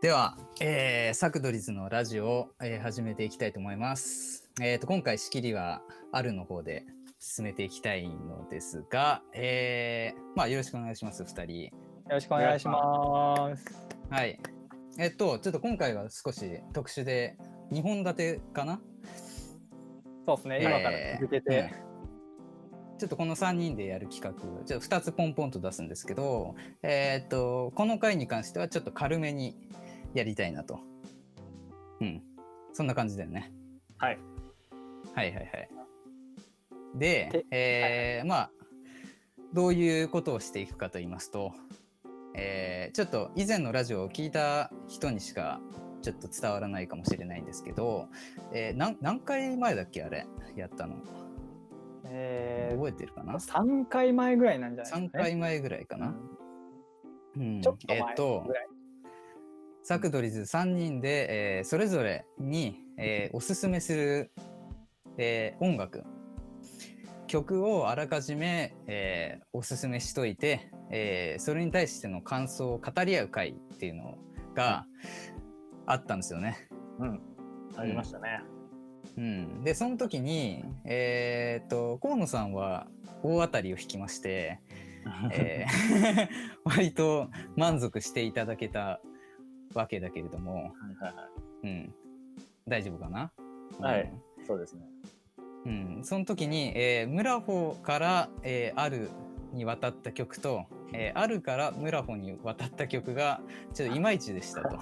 では、えー、サクドリズのラジオを、えー始めていきたいと思います。えー、と今回仕切りはあるの方で進めていきたいのですが、えー、まあよろしくお願いします、二人。よろしくお願いします。はい。えっと、ちょっと今回は少し特殊で、2本立てかな？そうですね、今から続けて。うんちょっとこの3人でやる企画、ちょっと2つポンポンと出すんですけど、えーっと、この回に関してはちょっと軽めにやりたいなと。うん。そんな感じだよね。はい。はいはいはい。でで、えーまあ、どういうことをしていくかと言いますと、えーちょっと以前のラジオを聞いた人にしかちょっと伝わらないかもしれないんですけど、えー何何回前だっけあれ？やったのえ覚えてるかな？ー、3回前ぐらいなんじゃないです3か、ね。回前ぐらいかな。うんちょっと前えっとぐらい。サクドリズ3人で、えーそれぞれに、えーおすすめする、えー音楽曲をあらかじめ、えーおすすめしといて、えーそれに対しての感想を語り合う会っていうのがあったんですよね。うん。ありましたね。うん、でその時に、えーっと河野さんは大当たりを引きまして、えー 割と満足していただけたわけだけれども、はいはいはうん、大丈夫かな、はい。うん。い。そうですね。うん、その時に、えームラホから、えーあるに渡った曲と、えーあるからムラホに渡った曲がちょっといまいちでしたと。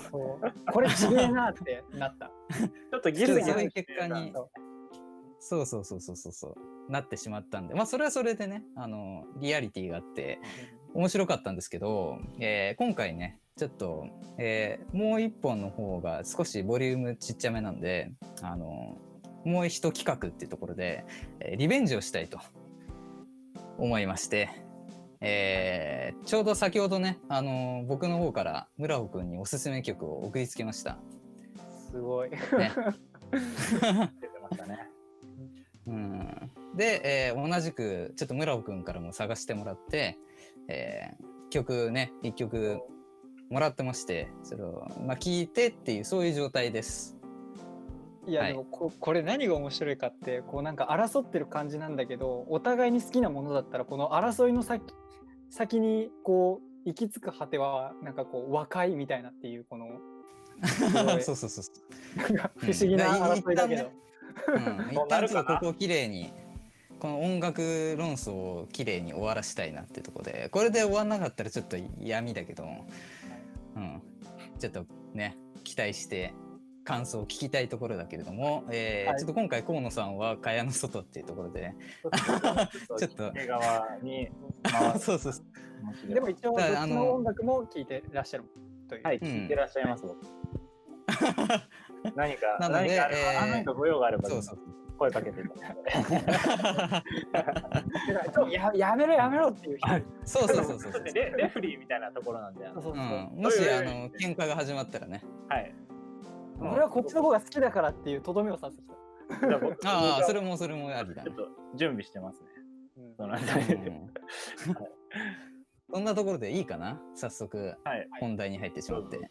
これちげえなってなった。ちょっとギそういう結果にそう。そうそうそうそうそう。なってしまったんで。まあそれはそれでねあのリアリティがあって面白かったんですけど、えー今回ねちょっと、えーもう一本の方が少しボリュームちっちゃめなんであのもう一企画っていうところで、えーリベンジをしたいと思いまして、えーちょうど先ほどねあの僕の方から村尾くんにおすすめ曲を送りつけました。すごい。ね。うんで、えー同じくちょっと村尾くんからも探してもらって、えー曲ね一曲もらってましてそれをまあ聞いてっていうそういう状態です。いや、はい。でもここれ何が面白いかってこうなんか争ってる感じなんだけどお互いに好きなものだったらこの争いの先先にこう行き着く果てはなんかこう和解みたいなっていうこの そうそうそうそう。不思議な争いだけど、うん、一旦ちょっとここをきれいにこの音楽論争をきれいに終わらしたいなってところでこれで終わんなかったらちょっと闇だけど、うん、ちょっとね期待して感想を聞きたいところだけれども、えーはい。ちょっと今回河野さんは蚊帳の外っていうところで、ちょっと そうそうそうででも一応あのの音楽も聴いてらっしゃるという。はい、うん。聞いてらっしゃいます。僕 何か、なので何かあれば、えーあ何かご用があれば、そうそう声かけていた ややめろやめろっていう人。そうそうそうそうだってレレフリーみたいなところなんで、そうそうそう。うん、もしあの喧嘩が始まったらね。はい。俺はこっちの方が好きだからっていうとどめを刺す人。じゃあ僕あそれもそれもありだね。ちょっと準備してますね。うん。そん。そんなところでいいかな？早速はい。本題に入ってしまっどうぞて。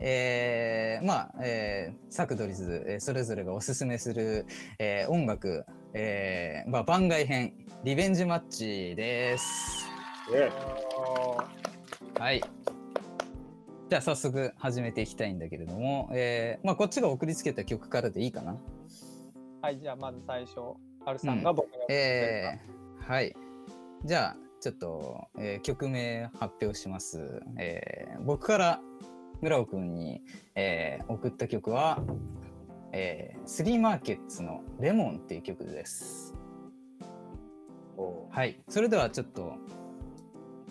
えー、まあ、えー、サクドリズ、えーそれぞれがおすすめする、えー音楽、えーまあ、番外編、リベンジマッチです。ではい。じゃあ早速始めていきたいんだけれども、えーまあ、こっちが送りつけた曲からでいいかな。はい、じゃあまず最初、アルさんが僕が、えー、はい。じゃあ、ちょっと、えー曲名発表します。えー僕から村尾くんに、えー送った曲は、えースリーマーケッツのレモンっていう曲です。おはい。それではちょっと、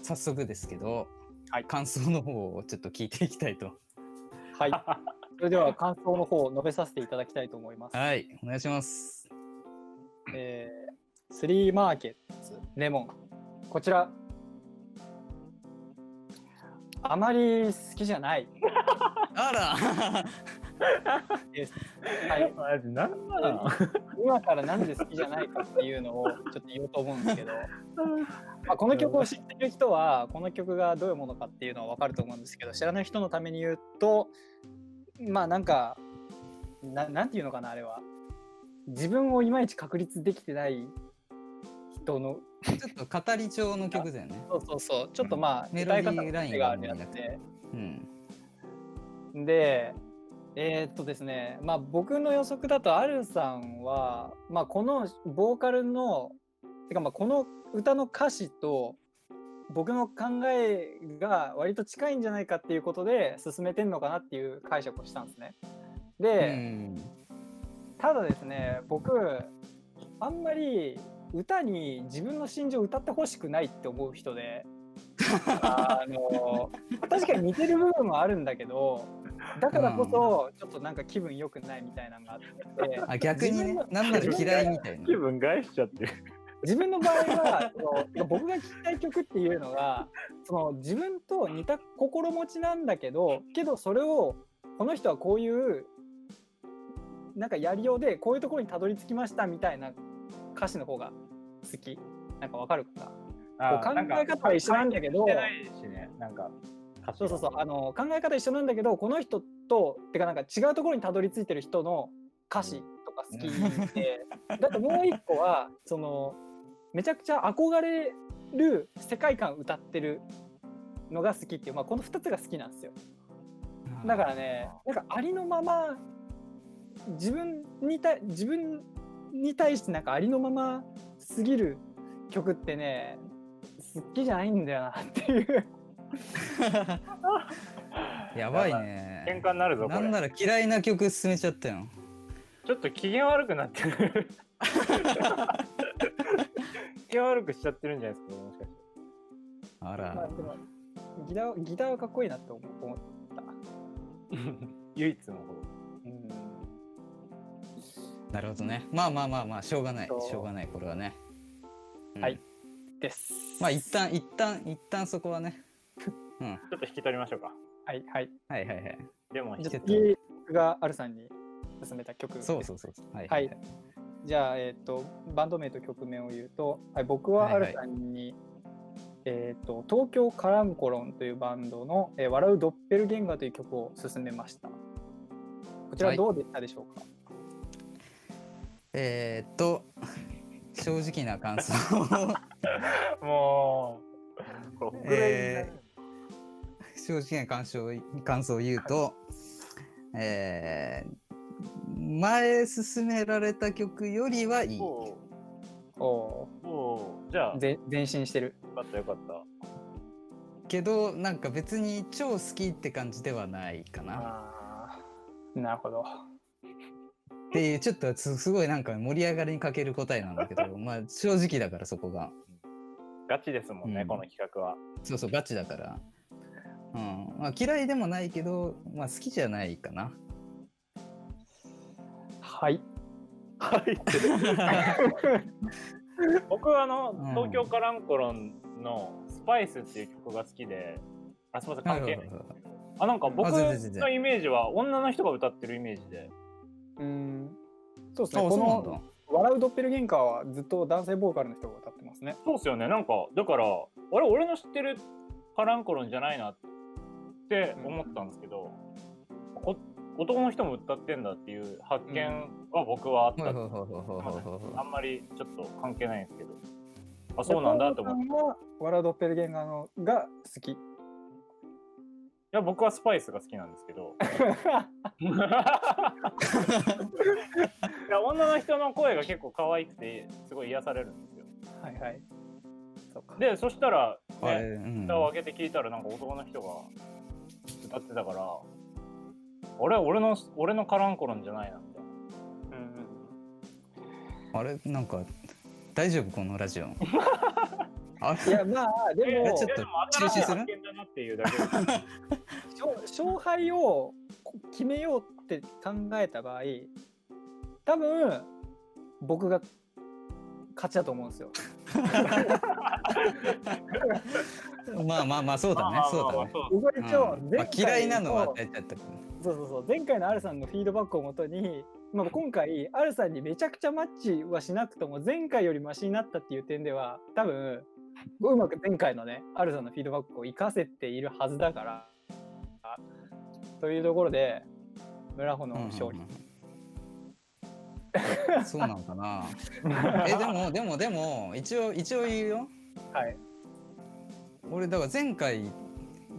早速ですけど、はい感想の方をちょっと聞いていきたいと。はい。それでは感想の方を述べさせていただきたいと思います。はい。お願いします。えー、スリーマーケッツレモン。こちら、あまり好きじゃない。あら。です。はい、マジなんなの今からなんで好きじゃないかっていうのをちょっと言おうと思うんですけど、まあ、この曲を知ってる人はこの曲がどういうものかっていうのは分かると思うんですけど知らない人のために言うとまあなんかななんていうのかなあれは。自分をいまいち確立できてない人のちょっと語り調の曲だよね。そうそうそうちょっとまあメロディーラインがあるやつで。うん。で、えーっとですね、まあ僕の予測だと、アルさんは、まあこのボーカルの、てかまあこの歌の歌詞と僕の考えが割と近いんじゃないかっていうことで進めてんのかなっていう解釈をしたんですね。うで、ん。ただですね、僕、あんまり歌に自分の心情を歌ってほしくないって思う人で、あの確かに似てる部分もあるんだけど、だからこそちょっとなんか気分良くないみたいなのがあって、あ、逆にね自分の、なんなら嫌いみたいな気。分害しちゃってる。自分の場合はその僕が聴きたい曲っていうのがその自分と似た心持ちなんだけどけどそれをこの人はこういうなんかやりようでこういうところにたどり着きましたみたいな歌詞の方が好き。なんかわかるかな？考え方は一緒なんだけど。してないしね、なんか歌詞がそうそうそう。あの考え方一緒なんだけどこの人とてかなんか違うところにたどり着いてる人の歌詞とか好きで、だってもう一個はそのめちゃくちゃ憧れる世界観歌ってるのが好きっていう、まあ、この2つが好きなんですよ。だからねなんかありのまま自分にた自分に対してなんかありのまますぎる曲ってね好きじゃないんだよなっていうやばい喧ね。嘩になるぞ、これ。なんなら嫌いな曲進めちゃったよ。ちょっと機嫌悪くなってる。機嫌悪くしちゃってるんじゃないですか、もしかして。あまあら。でもギターギターはかっこいいなって思思った。唯一の方。うんなるほどね。まあまあまあまあ、しょうがない。しょうがない、これはね。うんはい。です。まあ、一旦、一旦、一旦そこはね。うん。ちょっと引き取りましょうか。はいはい。はいはいはい。でも、じちょっとゃあ次僕がアルさんに勧めた曲です。そうそうそうそう。はいはいじゃあ、えっ、と、バンド名と曲名を言うと、はい、僕はアルさんに、えっ、と、東京カランコロンというバンドの、えー笑うドッペルゲンガーという曲を勧めました。こちらはいどうでしたでしょうか、えーっと、正直な感想を もう、これ、え正直な感想を感想を言うと、えー前進められた曲よりはいい。おおじゃあ、前進してる。かったよかった。けど、なんか別に超好きって感じではないかな。なるほど。っていう、ちょっとすすごいなんか盛り上がりに欠ける答えなんだけど、まあ正直だからそこが。ガチですもんね、うんこの企画は。そうそう、ガチだから。うん。まあ嫌いでもないけど、まあ好きじゃないかな。はい。はい。僕はあの、うん東京カランコロンのスパイスっていう曲が好きで、あ、すみません、関係ない。あ、なんか僕のイメージは女の人が歌ってるイメージで。うん。そうですあ、ね。この。笑うドッペルゲンカーはずっと男性ボーカルの人が歌ってますね。そうっすよね、なんか、だから、あれ、俺の知ってるカランコロンじゃないなって思ったんですけど、こ男の人も歌ってんだっていう発見は僕はあったはいはいはいはいはいはいあんまりちょっと関係ないんですけど、あ、そうなんだと思って。は笑うドッペルゲンカーのが好き。や、僕はスパイスが好きなんですけど。いや女の人の声が結構可愛くて、すごい癒されるんですよ。はいはい。そ。で、そしたら、ね、うん。蓋を開けて聞いたら、なんか男の人が歌ってたから、あれ、俺の、俺のカランコロンじゃないな、みたいな。うんあれなんか大丈夫このラジオ。あいやまあでもえちょっといやでも新しい中止する？勝勝敗をこ決めようって考えた場合多分僕が勝ちだと思うんですよ。まあまあまあそうだね。そうだね。僕は一応うん。まあ、嫌いなのは与えちゃったかそうそうそう。前回のアルさんのフィードバックをもとに、まあ、今回アルさんにめちゃくちゃマッチはしなくとも前回よりマシになったっていう点では多分うまく前回のねアルさんのフィードバックを活かせているはずだからというところで村穂の勝利、うんうん。うんそうなのかな。えでもでもでも一応一応言うよ。はい。俺だから前回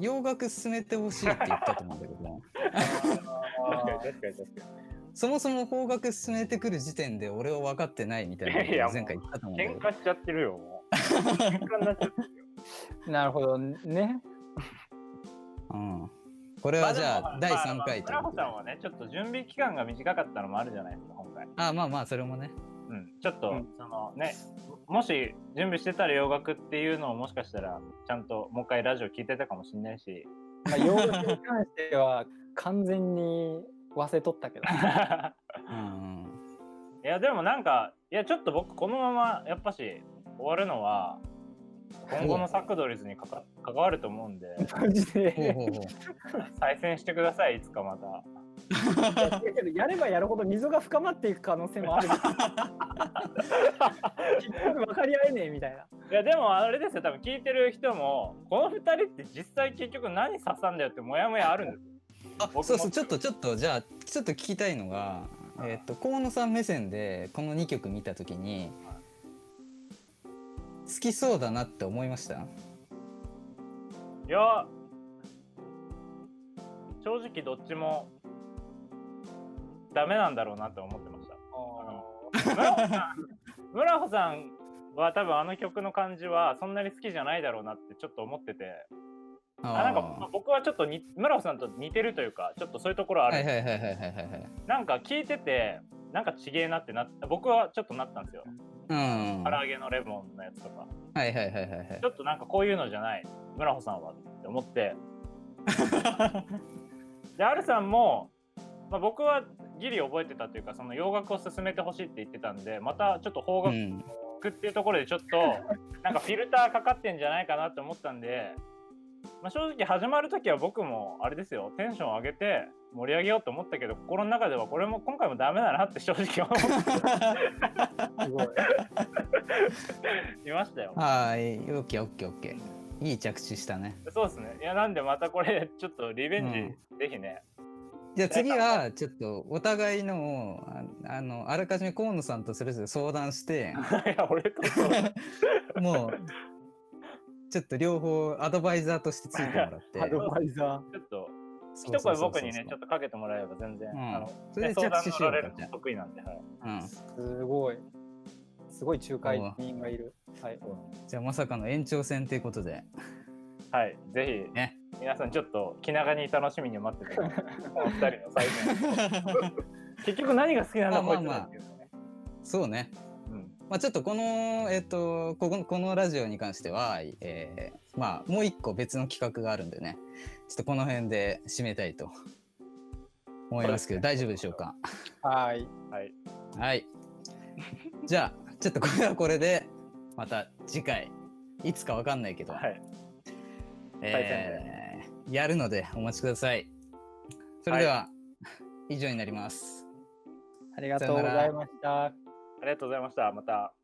洋楽進めてほしいって言ったと思うんだけど確かに確かに確かそもそも邦楽進めてくる時点で俺は分かってないみたいな前回言ったと思う喧嘩しちゃってるよ、もう。喧嘩になっちゃってるよ。なるほどね。うん、これはじゃあ第3回という村穂ことでさんはね、ちょっと準備期間が短かったのもあるじゃないですか、今回。あまあまあそれもねうん、ちょっと、うんそのね、もし準備してたら洋楽っていうのをもしかしたら、ちゃんともう一回ラジオ聞いてたかもしれないし。まあ、洋楽に関しては完全に忘れとったけど。うんいや、でもなんか、いや、ちょっと僕、このままやっぱし終わるのは、今後のサクドリズにかか関わると思うんで、マジほうほで。うほう再選してください、いつかまた。だけどやればやるほど溝が深まっていく可能性もある。結局分かり合えねえみたいな。いやでもあれですよ多分聞いてる人もこの2人って実際結局何刺さんだよってモヤモヤあるんですよあそうそうちょっとちょっとじゃあちょっと聞きたいのがえっ、と河野さん目線でこの2曲見た時に好きそうだなって思いました？いや正直どっちもダメなんだろうなって思ってました。村穂さん村穂さんは多分あの曲の感じはそんなに好きじゃないだろうなってちょっと思ってて。あなんかまあ僕はちょっとに村穂さんと似てるというかちょっとそういうところある、はいはいはいはいはいはいはい。なんか聞いててなんかちげえなってなった僕はちょっとなったんですようん。唐揚げのレモンのやつとか。はいはいはいはいはい。ちょっとなんかこういうのじゃない村穂さんはって思って。でアルさんも、まあ、僕はギリ覚えてたというかその洋楽を進めてほしいって言ってたんでまたちょっと邦楽うん。っていうところでちょっとなんかフィルターかかってんじゃないかなって思ったんで、まあ、正直始まる時は僕もあれですよテンション上げて盛り上げようと思ったけど心の中ではこれも今回もダメだなって正直思ってすごい。いましたよ。はいオッケーオッケーオッケーいい着地したねそうですね。いやなんでまたこれちょっとリベンジ、ぜひね。じゃあ次はちょっとお互いのをああのあらかじめ河野さんとそれぞれ相談して いや俺ともうちょっと両方アドバイザーとしてついてもらって アドバイザちょっと一声僕にねちょっとかけてもらえれば全然、うんあのそれでね相談しよう乗られ得意なんで、はい。あ、うん、ー。すごい。すごい仲介人がいる。はい。じゃあまさかの延長戦ということではい、ぜひ、ね皆さんちょっと気長に楽しみに待っててください。この二人の再戦。結局何が好きなんだまあこいつまあまあらっていうのね。そうねうん。まあちょっとこのえっ、とこここのラジオに関しては、えーまあもう一個別の企画があるんでねちょっとこの辺で締めたいと思いますけど、大丈夫でしょうか？はい。はい。はい。じゃあ、ちょっとこれはこれで、また次回、いつかわかんないけど、はい。えーやるのでお待ちください。それでは、以上になります。ありがとうございました。ありがとうございました。また。